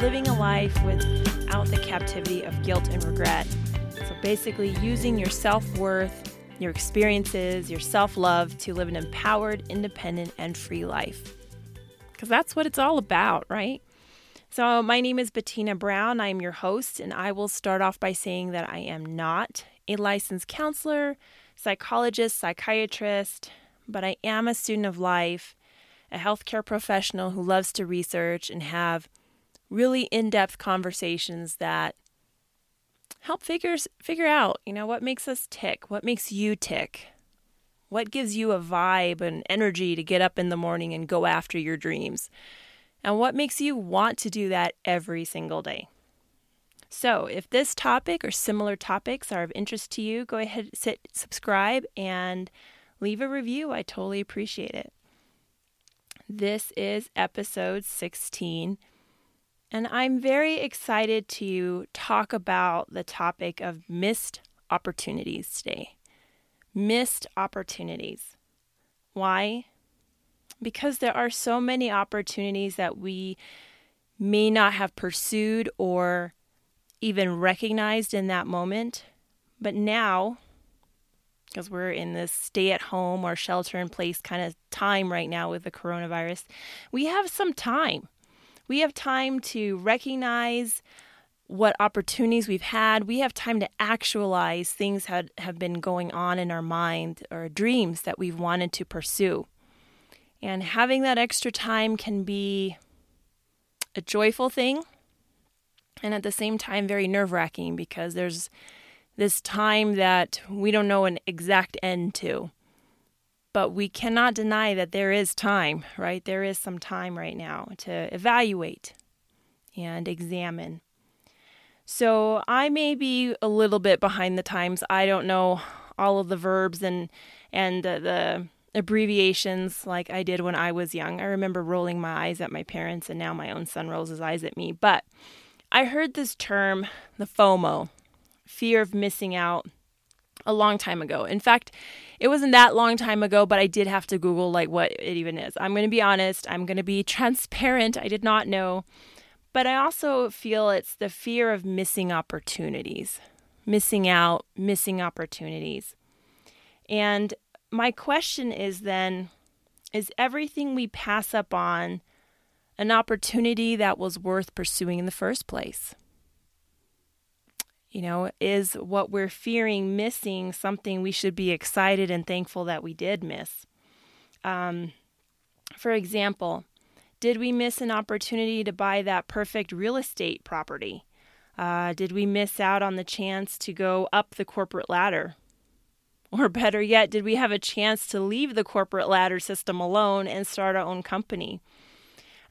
living a life without the captivity of guilt and regret. So, basically, using your self worth, your experiences, your self love to live an empowered, independent, and free life. Because that's what it's all about, right? So, my name is Bettina Brown. I am your host, and I will start off by saying that I am not a licensed counselor, psychologist, psychiatrist, but I am a student of life a healthcare professional who loves to research and have really in-depth conversations that help figures figure out, you know, what makes us tick, what makes you tick. What gives you a vibe and energy to get up in the morning and go after your dreams? And what makes you want to do that every single day? So, if this topic or similar topics are of interest to you, go ahead, sit, subscribe, and leave a review. I totally appreciate it. This is episode 16, and I'm very excited to talk about the topic of missed opportunities today. Missed opportunities. Why? Because there are so many opportunities that we may not have pursued or even recognized in that moment, but now because we're in this stay at home or shelter in place kind of time right now with the coronavirus, we have some time. We have time to recognize what opportunities we've had. We have time to actualize things that have been going on in our mind or dreams that we've wanted to pursue. And having that extra time can be a joyful thing and at the same time very nerve wracking because there's this time that we don't know an exact end to. But we cannot deny that there is time, right? There is some time right now to evaluate and examine. So I may be a little bit behind the times. I don't know all of the verbs and and the, the abbreviations like I did when I was young. I remember rolling my eyes at my parents, and now my own son rolls his eyes at me. But I heard this term, the FOMO, fear of missing out a long time ago. In fact, it wasn't that long time ago, but I did have to Google like what it even is. I'm going to be honest, I'm going to be transparent. I did not know. But I also feel it's the fear of missing opportunities, missing out, missing opportunities. And my question is then is everything we pass up on an opportunity that was worth pursuing in the first place? You know, is what we're fearing missing something we should be excited and thankful that we did miss? Um, for example, did we miss an opportunity to buy that perfect real estate property? Uh, did we miss out on the chance to go up the corporate ladder? Or better yet, did we have a chance to leave the corporate ladder system alone and start our own company?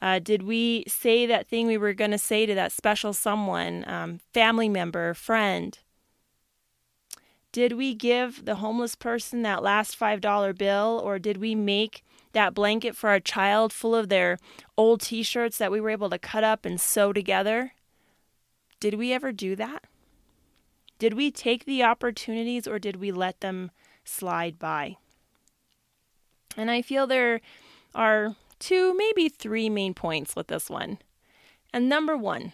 Uh, did we say that thing we were going to say to that special someone, um, family member, friend? Did we give the homeless person that last $5 bill, or did we make that blanket for our child full of their old t shirts that we were able to cut up and sew together? Did we ever do that? Did we take the opportunities or did we let them slide by? And I feel there are two, maybe three main points with this one. And number one,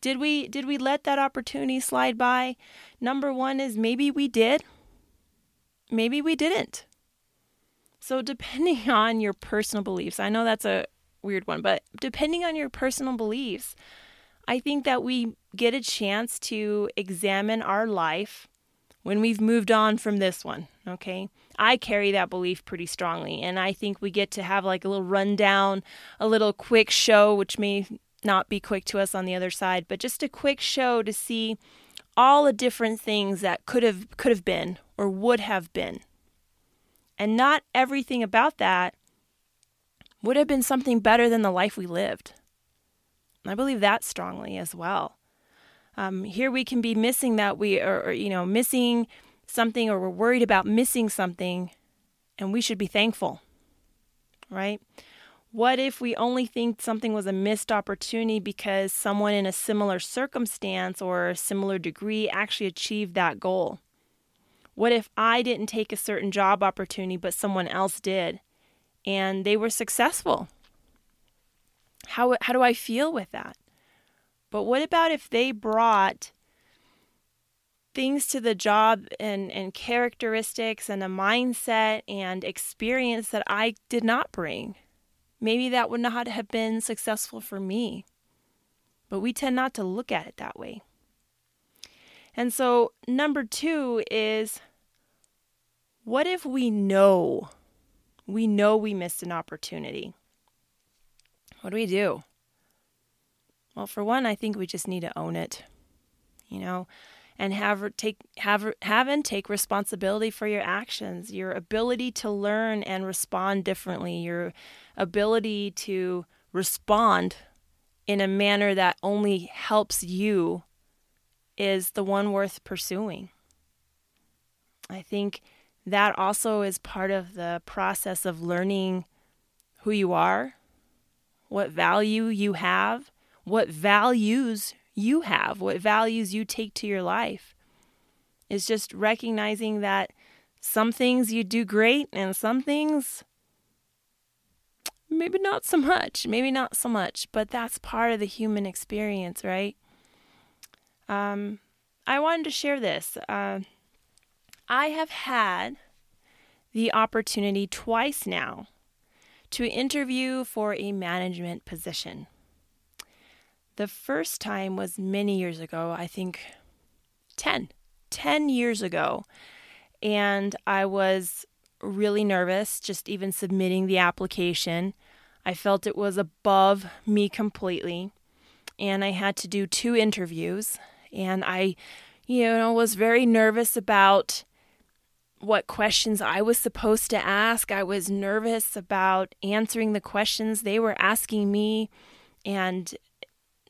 did we did we let that opportunity slide by? Number one is maybe we did. Maybe we didn't. So depending on your personal beliefs, I know that's a weird one, but depending on your personal beliefs, I think that we get a chance to examine our life when we've moved on from this one, okay? I carry that belief pretty strongly. And I think we get to have like a little rundown, a little quick show, which may not be quick to us on the other side, but just a quick show to see all the different things that could have could have been or would have been. And not everything about that would have been something better than the life we lived. I believe that strongly as well. Um, here we can be missing that we are, you know, missing something or we're worried about missing something, and we should be thankful, right? What if we only think something was a missed opportunity because someone in a similar circumstance or a similar degree actually achieved that goal? What if I didn't take a certain job opportunity but someone else did and they were successful? How, how do I feel with that? But what about if they brought things to the job and, and characteristics and a mindset and experience that I did not bring? Maybe that would not have been successful for me. But we tend not to look at it that way. And so, number two is what if we know, we know we missed an opportunity? What do we do? Well, for one, I think we just need to own it, you know, and have take have have and take responsibility for your actions, your ability to learn and respond differently, your ability to respond in a manner that only helps you is the one worth pursuing. I think that also is part of the process of learning who you are, what value you have, what values you have, what values you take to your life. It's just recognizing that some things you do great and some things maybe not so much, maybe not so much, but that's part of the human experience, right? Um, I wanted to share this. Uh, I have had the opportunity twice now to interview for a management position. The first time was many years ago, I think 10, 10 years ago. And I was really nervous just even submitting the application. I felt it was above me completely. And I had to do two interviews. And I, you know, was very nervous about what questions I was supposed to ask. I was nervous about answering the questions they were asking me. And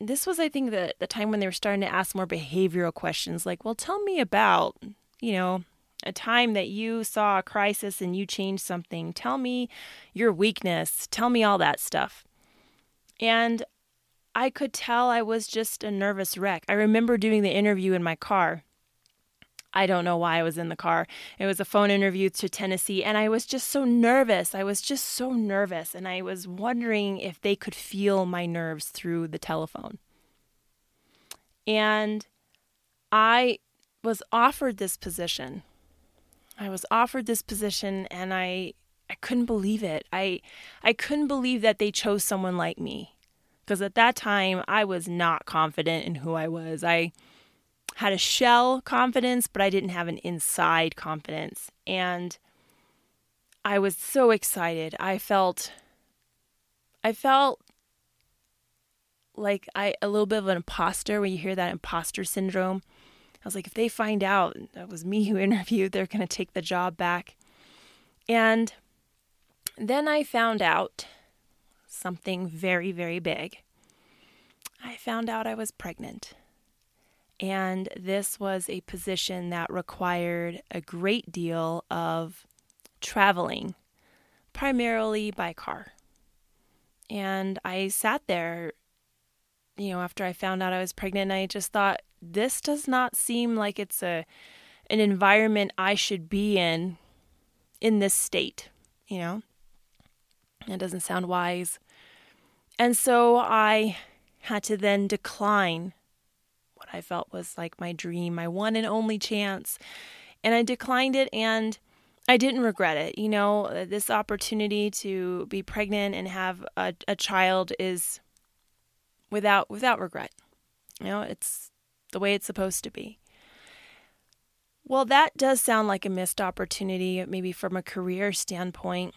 this was, I think, the, the time when they were starting to ask more behavioral questions like, well, tell me about, you know, a time that you saw a crisis and you changed something. Tell me your weakness. Tell me all that stuff. And I could tell I was just a nervous wreck. I remember doing the interview in my car I don't know why I was in the car. It was a phone interview to Tennessee, and I was just so nervous. I was just so nervous, and I was wondering if they could feel my nerves through the telephone. And I was offered this position. I was offered this position, and I I couldn't believe it. I I couldn't believe that they chose someone like me. Because at that time I was not confident in who I was. I had a shell confidence, but I didn't have an inside confidence. And I was so excited. I felt I felt like I a little bit of an imposter when you hear that imposter syndrome. I was like, if they find out that was me who interviewed, they're to take the job back. And then I found out something very, very big. I found out I was pregnant. And this was a position that required a great deal of traveling, primarily by car. And I sat there, you know, after I found out I was pregnant, I just thought, this does not seem like it's a an environment I should be in in this state, you know? It doesn't sound wise. And so I had to then decline I felt was like my dream, my one and only chance. And I declined it and I didn't regret it. You know, uh, this opportunity to be pregnant and have a, a child is without without regret. You know, it's the way it's supposed to be. Well, that does sound like a missed opportunity, maybe from a career standpoint,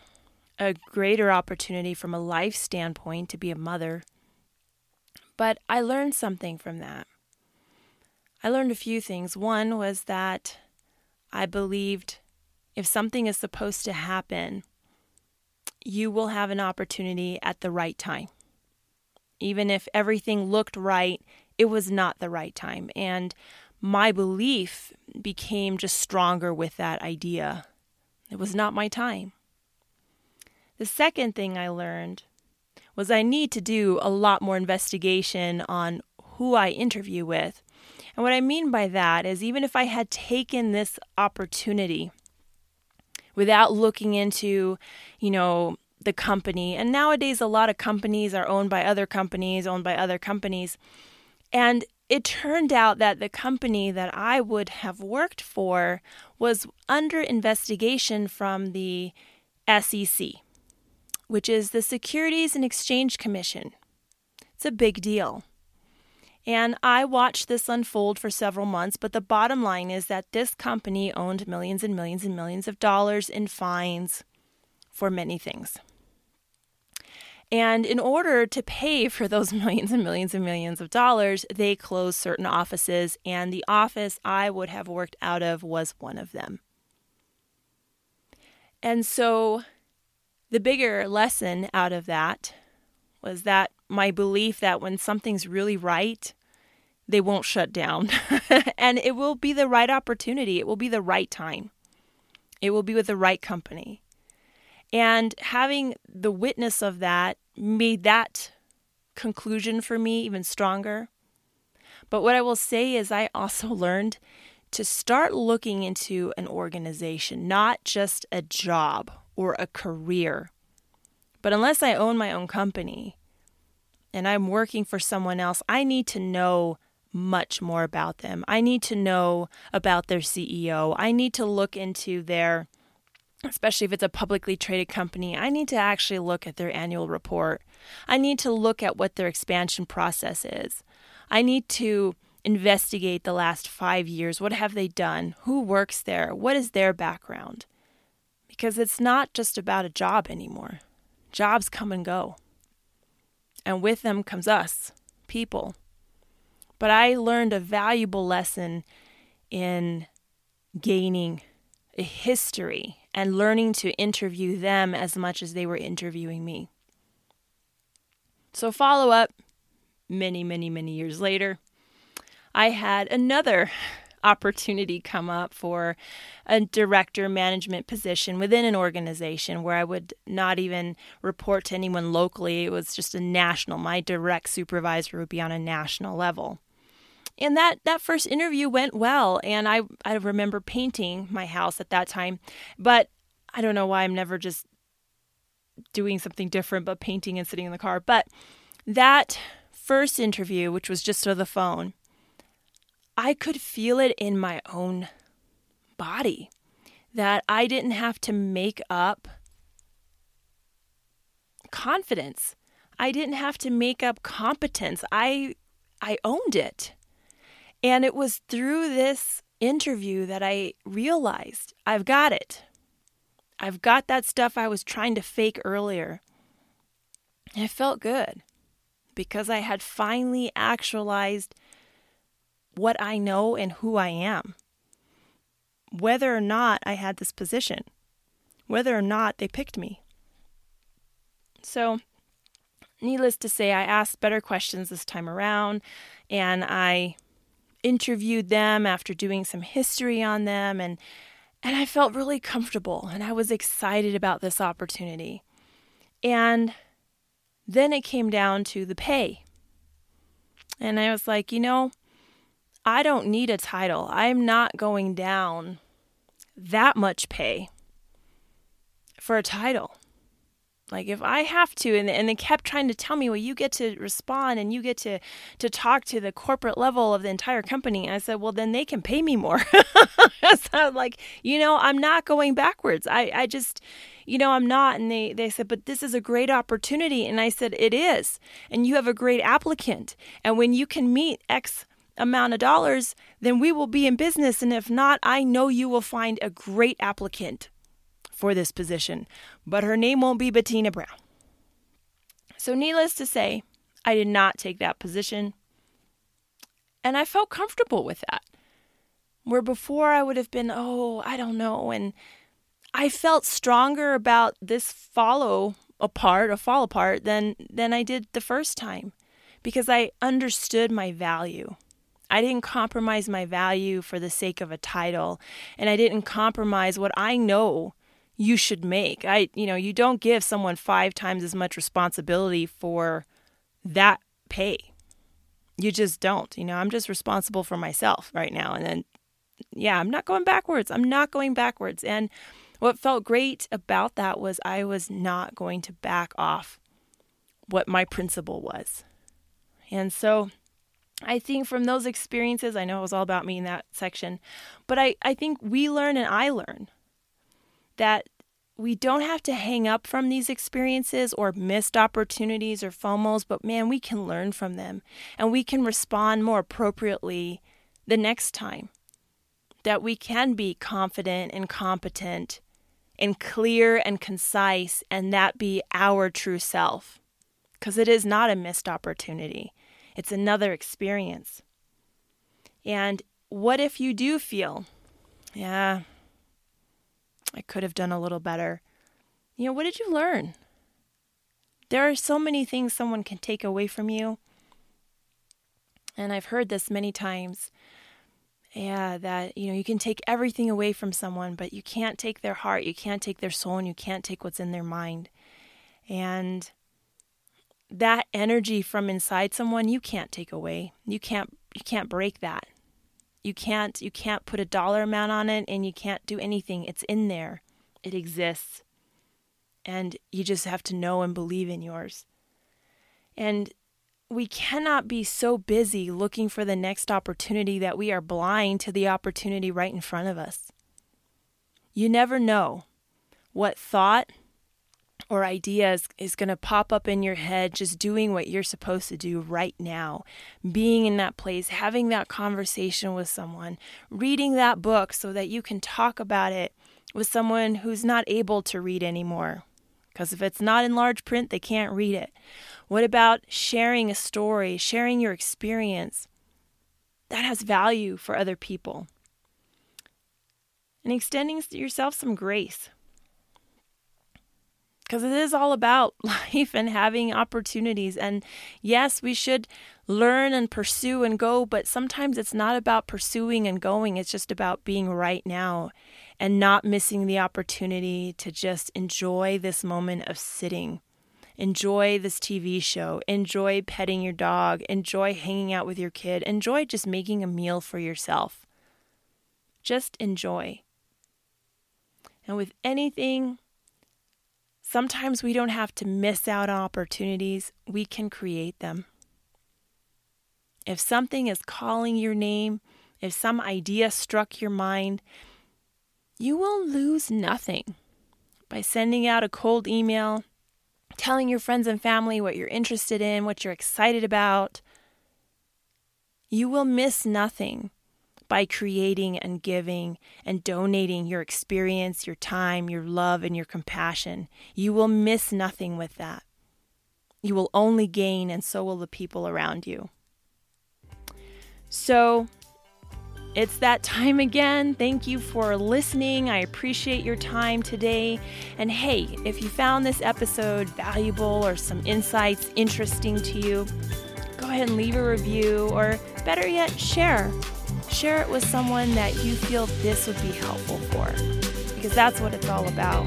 a greater opportunity from a life standpoint to be a mother. But I learned something from that. I learned a few things. One was that I believed if something is supposed to happen, you will have an opportunity at the right time. Even if everything looked right, it was not the right time. And my belief became just stronger with that idea. It was not my time. The second thing I learned was I need to do a lot more investigation on who I interview with and what I mean by that is even if I had taken this opportunity without looking into, you know, the company. And nowadays, a lot of companies are owned by other companies, owned by other companies. And it turned out that the company that I would have worked for was under investigation from the SEC, which is the Securities and Exchange Commission. It's a big deal. And I watched this unfold for several months, but the bottom line is that this company owned millions and millions and millions of dollars in fines for many things. And in order to pay for those millions and millions and millions of dollars, they closed certain offices, and the office I would have worked out of was one of them. And so the bigger lesson out of that was that my belief that when something's really right, they won't shut down. and it will be the right opportunity, it will be the right time, it will be with the right company. And having the witness of that made that conclusion for me even stronger. But what I will say is, I also learned to start looking into an organization, not just a job or a career. But unless I own my own company and I'm working for someone else, I need to know much more about them. I need to know about their CEO. I need to look into their especially if it's a publicly traded company, I need to actually look at their annual report. I need to look at what their expansion process is. I need to investigate the last five years. What have they done? Who works there? What is their background? Because it's not just about a job anymore. Jobs come and go. And with them comes us, people. But I learned a valuable lesson in gaining a history and learning to interview them as much as they were interviewing me. So, follow up many, many, many years later, I had another opportunity come up for a director management position within an organization where I would not even report to anyone locally. It was just a national, my direct supervisor would be on a national level and that that first interview went well and i i remember painting my house at that time but i don't know why i'm never just doing something different but painting and sitting in the car but that first interview which was just over the phone i could feel it in my own body that i didn't have to make up confidence i didn't have to make up competence i i owned it and it was through this interview that I realized I've got it. I've got that stuff I was trying to fake earlier. It felt good because I had finally actualized what I know and who I am. Whether or not I had this position, whether or not they picked me. So, needless to say, I asked better questions this time around and I interviewed them after doing some history on them and and I felt really comfortable and I was excited about this opportunity. And then it came down to the pay. And I was like, you know, I don't need a title. I'm not going down that much pay for a title. Like if I have to, and, and they kept trying to tell me, well, you get to respond and you get to to talk to the corporate level of the entire company. And I said, well, then they can pay me more. so I'm like, you know, I'm not going backwards. I, I just, you know, I'm not. And they, they said, but this is a great opportunity. And I said, it is. And you have a great applicant. And when you can meet X amount of dollars, then we will be in business. And if not, I know you will find a great applicant for this position, but her name won't be Bettina Brown. So, needless to say, I did not take that position, and I felt comfortable with that. Where before I would have been, oh, I don't know, and I felt stronger about this follow apart, a fall apart, than than I did the first time, because I understood my value. I didn't compromise my value for the sake of a title, and I didn't compromise what I know you should make. I you know, you don't give someone 5 times as much responsibility for that pay. You just don't. You know, I'm just responsible for myself right now and then yeah, I'm not going backwards. I'm not going backwards. And what felt great about that was I was not going to back off what my principle was. And so I think from those experiences, I know it was all about me in that section, but I, I think we learn and I learn that we don't have to hang up from these experiences or missed opportunities or FOMOs, but man, we can learn from them and we can respond more appropriately the next time. That we can be confident and competent and clear and concise, and that be our true self. Because it is not a missed opportunity, it's another experience. And what if you do feel, yeah, I could have done a little better? You know, what did you learn? There are so many things someone can take away from you. And I've heard this many times yeah, that you know you can take everything away from someone, but you can't take their heart, you can't take their soul, and you can't take what's in their mind. And that energy from inside someone you can't take away. You can't you can't break that. You can't you can't put a dollar amount on it and you can't do anything. It's in there. It exists. And you just have to know and believe in yours. And we cannot be so busy looking for the next opportunity that we are blind to the opportunity right in front of us. You never know what thought or idea is, is going to pop up in your head just doing what you're supposed to do right now. Being in that place, having that conversation with someone, reading that book so that you can talk about it with someone who's not able to read anymore. Because if it's not in large print, they can't read it. What about sharing a story, sharing your experience? That has value for other people. And extending yourself some grace. Because it is all about life and having opportunities. And yes, we should learn and pursue and go, but sometimes it's not about pursuing and going. It's just about being right now and not missing the opportunity to just enjoy this moment of sitting Enjoy this TV show. Enjoy petting your dog. Enjoy hanging out with your kid. Enjoy just making a meal for yourself. Just enjoy. And with anything, sometimes we don't have to miss out on opportunities, we can create them. If something is calling your name, if some idea struck your mind, you will lose nothing by sending out a cold email, telling your friends and family what you're interested in, what you're excited about. You will miss nothing by creating and giving and donating your experience, your time, your love, and your compassion. You will miss nothing with that. You will only gain, and so will the people around you. So, it's that time again. Thank you for listening. I appreciate your time today. And hey, if you found this episode valuable or some insights interesting to you, go ahead and leave a review or better yet, share. Share it with someone that you feel this would be helpful for because that's what it's all about.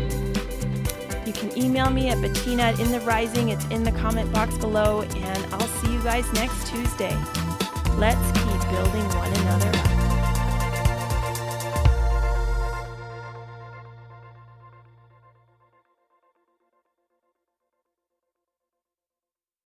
You can email me at Bettina at In the Rising. It's in the comment box below, and I'll see you guys next Tuesday. Let's keep building one another up.